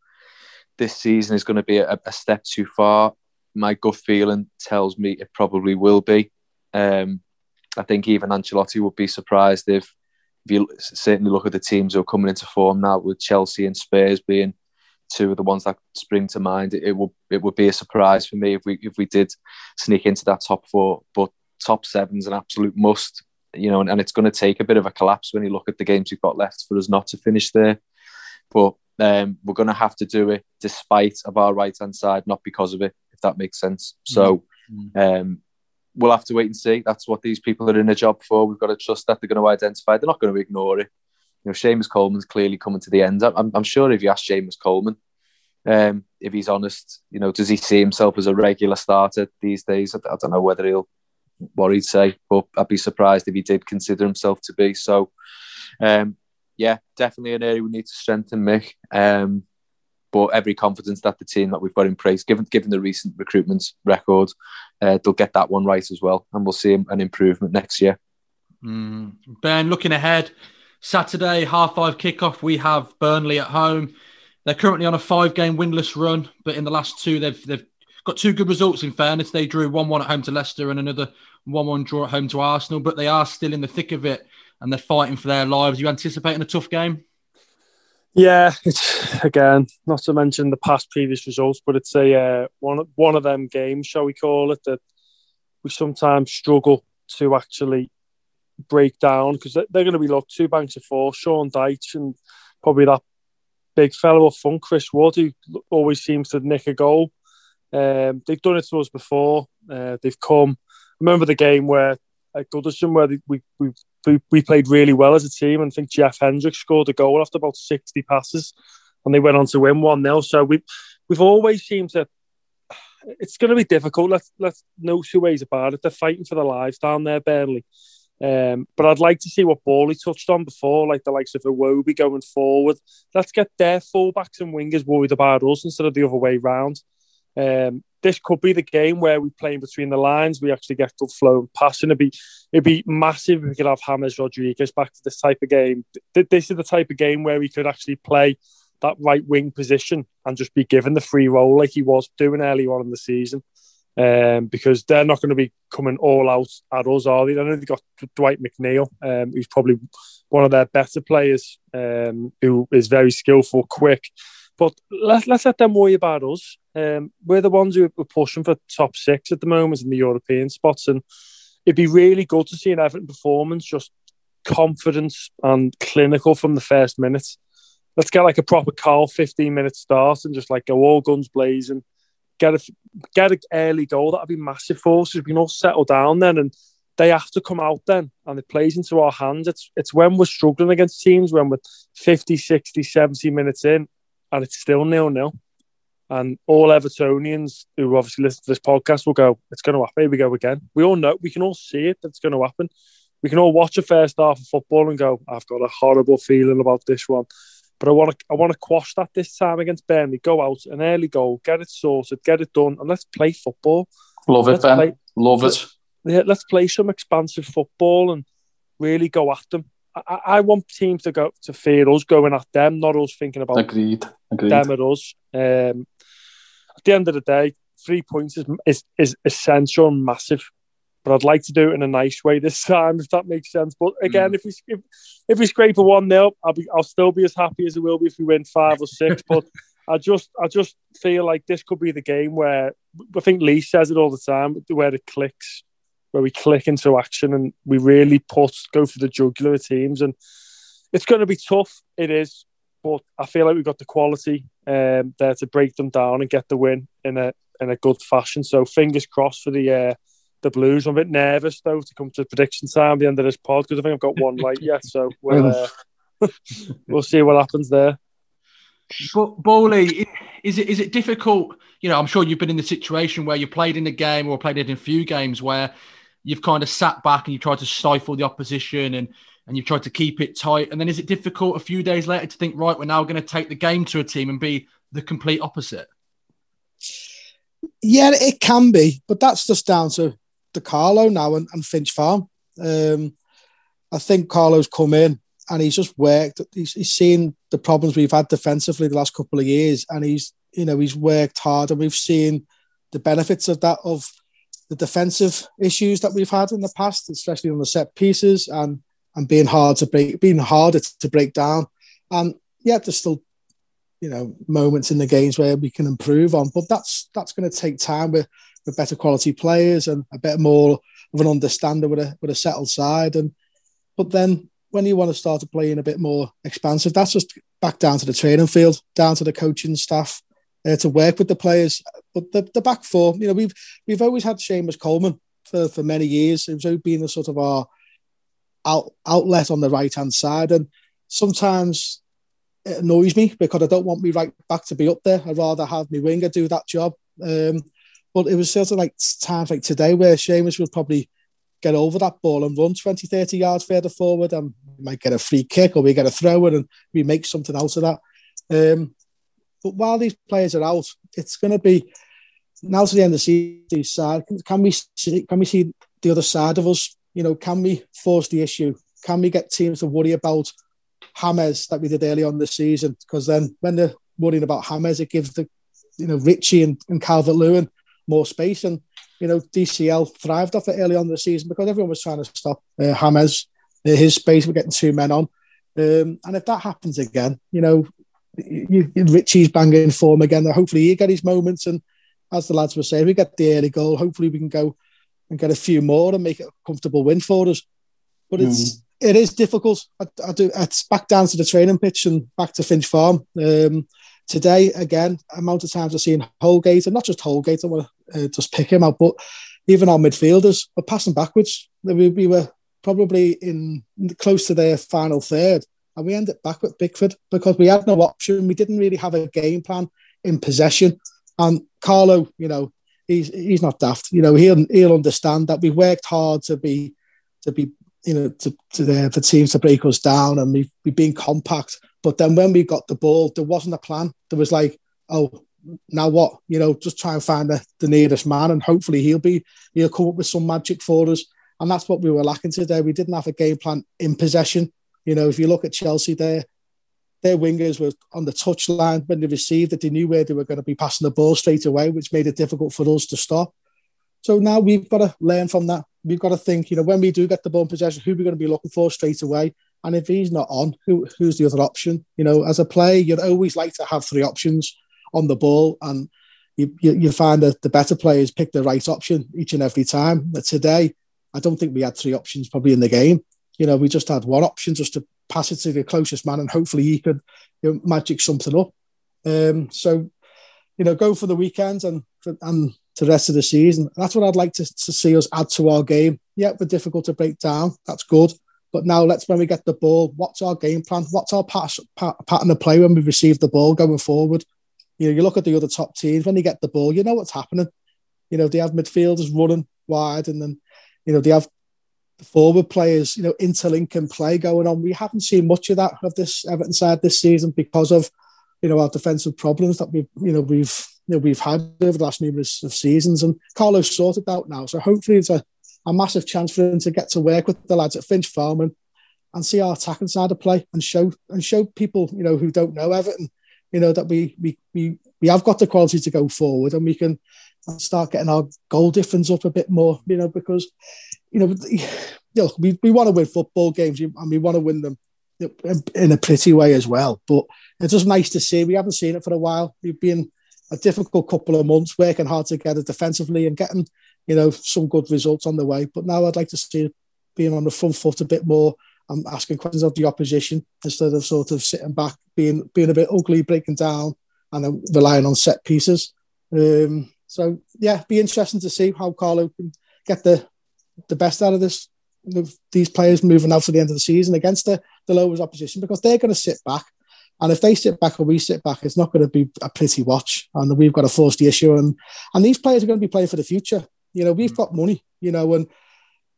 this season is going to be a, a step too far, my gut feeling tells me it probably will be. Um, I think even Ancelotti would be surprised if, if you certainly look at the teams who are coming into form now, with Chelsea and Spurs being two of the ones that spring to mind. It, it would it would be a surprise for me if we if we did sneak into that top four. But top seven's an absolute must, you know, and, and it's going to take a bit of a collapse when you look at the games we've got left for us not to finish there. But um, we're going to have to do it despite of our right hand side, not because of it if that makes sense. So mm-hmm. um, we'll have to wait and see. That's what these people are in a job for. We've got to trust that they're going to identify. They're not going to ignore it. You know, Seamus Coleman's clearly coming to the end. I'm, I'm sure if you ask Seamus Coleman, um, if he's honest, you know, does he see himself as a regular starter these days? I, I don't know whether he'll what he'd say, but I'd be surprised if he did consider himself to be. So, um, yeah, definitely an area we need to strengthen, Mick. Um, but every confidence that the team that we've got in place, given given the recent recruitment record, uh, they'll get that one right as well, and we'll see an improvement next year. Mm. Ben, looking ahead, Saturday half five kickoff, we have Burnley at home. They're currently on a five game winless run, but in the last two, they've they've got two good results. In fairness, they drew one-one at home to Leicester and another one-one draw at home to Arsenal. But they are still in the thick of it and they're fighting for their lives. You anticipating a tough game? Yeah, it's again not to mention the past previous results, but it's a uh, one one of them games, shall we call it, that we sometimes struggle to actually break down because they're going to be look two banks of four, Sean Dyche and probably that big fellow up front, Chris Wood, who always seems to nick a goal. Um, they've done it to us before. Uh, they've come. Remember the game where at Goodison where we, we we, we played really well as a team. And I think Jeff Hendrick scored a goal after about 60 passes and they went on to win 1 0. So we, we've always seemed to. It's going to be difficult. Let's, let's no two ways about it. They're fighting for their lives down there, Burnley. Um, but I'd like to see what Bally touched on before, like the likes of Iwobi going forward. Let's get their fullbacks and wingers worried about us instead of the other way round. Um, this could be the game where we play in between the lines. We actually get good flow and passing. It'd be it'd be massive if we could have James Rodriguez back to this type of game. This is the type of game where we could actually play that right wing position and just be given the free role like he was doing early on in the season. Um, because they're not going to be coming all out at us, are they? I know they've got Dwight McNeil, um, who's probably one of their better players, um, who is very skillful, quick. But let, let's let them worry about us. Um, we're the ones who are pushing for top six at the moment in the European spots, and it'd be really good to see an Everton performance, just confidence and clinical from the first minute. Let's get like a proper call, 15 minute start and just like go all guns blazing. Get a get an early goal. That'd be massive for us. We can all settle down then, and they have to come out then, and it plays into our hands. It's it's when we're struggling against teams when we're 50, 60, 70 minutes in, and it's still nil nil. And all Evertonians who obviously listen to this podcast will go, it's going to happen. Here we go again. We all know, we can all see it, that it's going to happen. We can all watch a first half of football and go, I've got a horrible feeling about this one. But I want to, I want to quash that this time against Burnley. Go out, an early goal, get it sorted, get it done, and let's play football. Love let's it, Ben. Play, Love it. Yeah, let's play some expansive football and really go at them. I, I, want teams to go to fear us going at them, not us thinking about agreed, agreed. them at us. Um, at the end of the day, three points is, is, is essential and massive. But I'd like to do it in a nice way this time, if that makes sense. But again, mm. if we if, if we scrape a one 0 I'll be I'll still be as happy as I will be if we win five or six. but I just I just feel like this could be the game where I think Lee says it all the time, where it clicks where we click into action and we really put go for the jugular teams. And it's going to be tough. It is, but I feel like we've got the quality um, there to break them down and get the win in a in a good fashion. So fingers crossed for the uh, the Blues. I'm a bit nervous though to come to prediction time at the end of this pod because I think I've got one right yet. So we'll uh, we'll see what happens there. But Bowley, is it is it difficult? You know, I'm sure you've been in the situation where you played in a game or played it in a few games where you've kind of sat back and you tried to stifle the opposition and and you've tried to keep it tight. And then is it difficult a few days later to think, right, we're now going to take the game to a team and be the complete opposite? Yeah, it can be, but that's just down to the Carlo now and, and Finch Farm. Um, I think Carlo's come in and he's just worked. He's, he's seen the problems we've had defensively the last couple of years, and he's you know he's worked hard, and we've seen the benefits of that of the defensive issues that we've had in the past, especially on the set pieces and and being hard to break, being harder to break down. And yeah, there's still you know moments in the games where we can improve on, but that's that's going to take time with with better quality players and a bit more of an understanding with a with a settled side. And but then when you want to start to play in a bit more expansive, that's just back down to the training field, down to the coaching staff, uh, to work with the players. But the, the back four, you know, we've we've always had Seamus Coleman for, for many years. Always been a sort of our out, outlet on the right hand side, and sometimes it annoys me because I don't want me right back to be up there. I'd rather have my winger do that job. Um, but it was sort of like times like today where Seamus would probably get over that ball and run 20, 30 yards further forward and we might get a free kick or we get a throw in and we make something out of that. Um, but while these players are out, it's going to be now to the end of the season. Can we see, can we see the other side of us? You know, can we force the issue? Can we get teams to worry about James that we did early on the season? Because then when they're worrying about James, it gives the you know Richie and, and Calvert Lewin more space. And you know, DCL thrived off it early on the season because everyone was trying to stop uh, James. Uh, his space, we're getting two men on. Um, and if that happens again, you know, you, Richie's banging form again. Hopefully, he get his moments. And as the lads were saying, we get the early goal. Hopefully, we can go and get a few more and make it a comfortable win for us. But it's mm. it is difficult. I, I, do. It's back down to the training pitch and back to Finch Farm. Um, today, again, amount of times I've seen Holgate, and not just Holgate. I want to uh, just pick him out, but even our midfielders were passing backwards. We, we were probably in close to their final third, and we ended back with Pickford because we had no option. We didn't really have a game plan in possession. And Carlo, you know, he's he's not daft. You know, he'll he'll understand that we worked hard to be to be you know to to the, for teams to break us down, and we've, we've been compact. But then when we got the ball, there wasn't a plan. There was like, oh, now what? You know, just try and find the, the nearest man, and hopefully he'll be he'll come up with some magic for us. And that's what we were lacking today. We didn't have a game plan in possession. You know, if you look at Chelsea, there their wingers were on the touchline when they received it. They knew where they were going to be passing the ball straight away, which made it difficult for us to stop. So now we've got to learn from that. We've got to think, you know, when we do get the ball in possession, who we're going to be looking for straight away. And if he's not on, who, who's the other option? You know, as a player, you'd always like to have three options on the ball, and you, you, you find that the better players pick the right option each and every time. But today, I don't think we had three options probably in the game. You know, we just had one option just to pass it to the closest man, and hopefully he could you know, magic something up. Um, so, you know, go for the weekends and for, and to the rest of the season. That's what I'd like to, to see us add to our game. Yeah, we're difficult to break down. That's good. But now let's when we get the ball, what's our game plan? What's our pass, pattern of play when we receive the ball going forward? You know, you look at the other top teams when they get the ball, you know what's happening. You know, they have midfielders running wide, and then you know they have the forward players, you know, interlink and play going on. We haven't seen much of that of this Everton side this season because of, you know, our defensive problems that we've, you know, we've, you know, we've had over the last numerous of seasons. And Carlos sorted out now, so hopefully it's a, a massive chance for him to get to work with the lads at Finch Farm and, and see our attacking side of play and show and show people, you know, who don't know Everton, you know, that we we we we have got the quality to go forward and we can start getting our goal difference up a bit more, you know, because you know, know we, we want to win football games and we want to win them in a pretty way as well. But it's just nice to see. We haven't seen it for a while. We've been a difficult couple of months working hard together defensively and getting, you know, some good results on the way. But now I'd like to see being on the front foot a bit more and asking questions of the opposition instead of sort of sitting back, being being a bit ugly, breaking down, and then relying on set pieces. Um, so yeah, be interesting to see how Carlo can get the the best out of this these players moving out for the end of the season against the, the lowest opposition because they're going to sit back. And if they sit back or we sit back, it's not going to be a pretty watch. And we've got to force the issue. And and these players are going to be playing for the future. You know, we've mm. got money, you know, and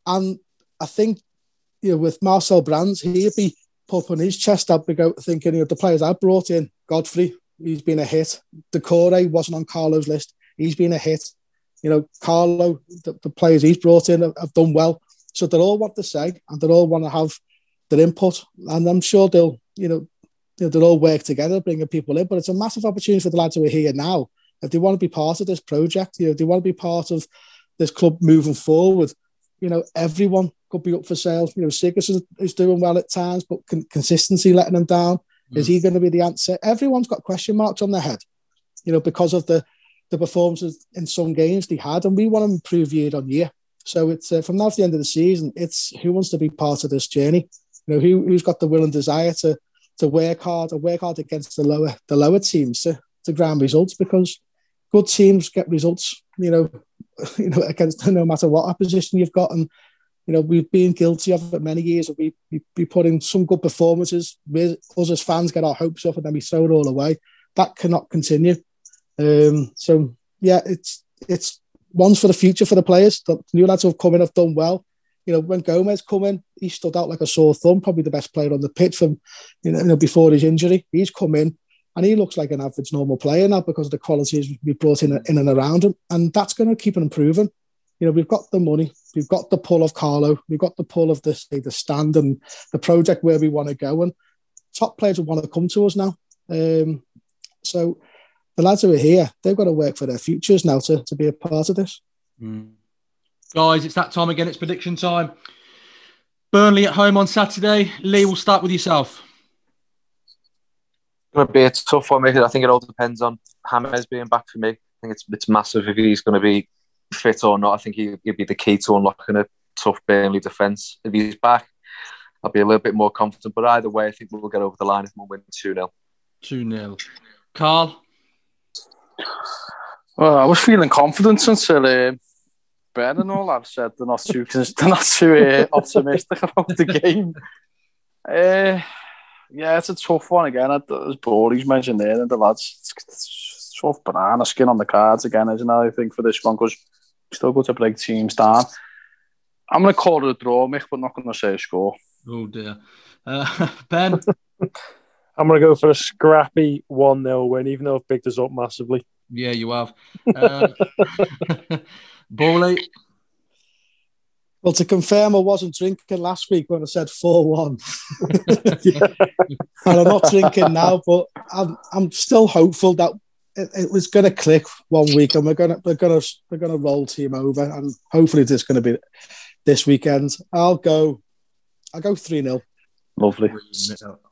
and I think, you know, with Marcel Brands, he'd be pumping his chest up go thinking, you know, the players I brought in, Godfrey, he's been a hit. Doucouré wasn't on Carlo's list. He's been a hit. You know, Carlo, the, the players he's brought in have, have, done well. So they all want to say and they all want to have their input. And I'm sure they'll, you know, they'll all work together, bringing people in. But it's a massive opportunity for the lads who are here now. If they want to be part of this project, you know, if they want to be part of this club moving forward, you know, everyone could be up for sale. You know, Sigurdsson is, is doing well at times, but con- consistency letting them down. Mm. Is he going to be the answer? Everyone's got question marks on their head, you know, because of the the performances in some games they had, and we want to improve year on year. So it's uh, from now to the end of the season, it's who wants to be part of this journey. You know, who who's got the will and desire to to work hard and work hard against the lower the lower teams to to ground results because good teams get results. You know, you know against no matter what opposition you've got, and you know we've been guilty of it many years. We we, we put in some good performances. We, us as fans get our hopes up and then we throw it all away. That cannot continue. Um, so yeah, it's it's one's for the future for the players. The new lads who have come in have done well. You know, when Gomez come in, he stood out like a sore thumb, probably the best player on the pitch from you know, before his injury. He's come in and he looks like an average normal player now because of the qualities we brought in in and around him, and that's going to keep improving. You know, we've got the money, we've got the pull of Carlo, we've got the pull of the the stand and the project where we want to go, and top players will want to come to us now. Um, so the lads who are here, they've got to work for their futures now to, to be a part of this. Mm. Guys, it's that time again. It's prediction time. Burnley at home on Saturday. Lee, we'll start with yourself. It's going to be a tough one, mate. I think it all depends on James being back for me. I think it's it's massive if he's going to be fit or not. I think he, he'll be the key to unlocking a tough Burnley defence. If he's back, I'll be a little bit more confident. But either way, I think we'll get over the line if we'll win 2 0. 2 0. Carl? Well, I was feeling confident until uh, Ben and all that said they're not too, they're not too uh, optimistic about the game. Uh, yeah, it's a tough one again. As Borley's mentioned there, and the lads, it's, it's tough banana skin on the cards again, isn't it? I think for this one because still got to break teams down. I'm going to call it a draw, Mick, but not going to say a score. Oh dear, uh, Ben. I'm going to go for a scrappy 1 0 win, even though I've picked us up massively. Yeah, you have. Uh, Bowley. Well, to confirm, I wasn't drinking last week when I said 4 1. and I'm not drinking now, but I'm, I'm still hopeful that it, it was going to click one week and we're going to we're going to we're going to roll team over and hopefully it's going to be this weekend. I'll go I'll go 3 0. Lovely.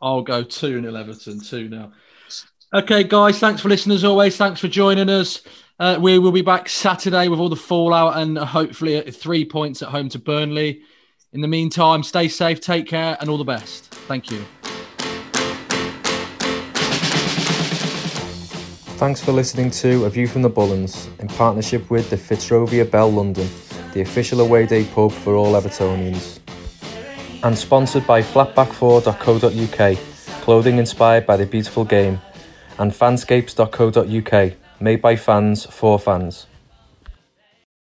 I'll go 2 0 Everton, 2 0. Okay, guys, thanks for listening as always. Thanks for joining us. Uh, we will be back Saturday with all the fallout and hopefully three points at home to Burnley. In the meantime, stay safe, take care, and all the best. Thank you. Thanks for listening to A View from the Bullens in partnership with the Fitzrovia Belle London, the official away day pub for all Evertonians and sponsored by flatback4.co.uk, clothing inspired by the beautiful game, and fanscapes.co.uk, made by fans for fans.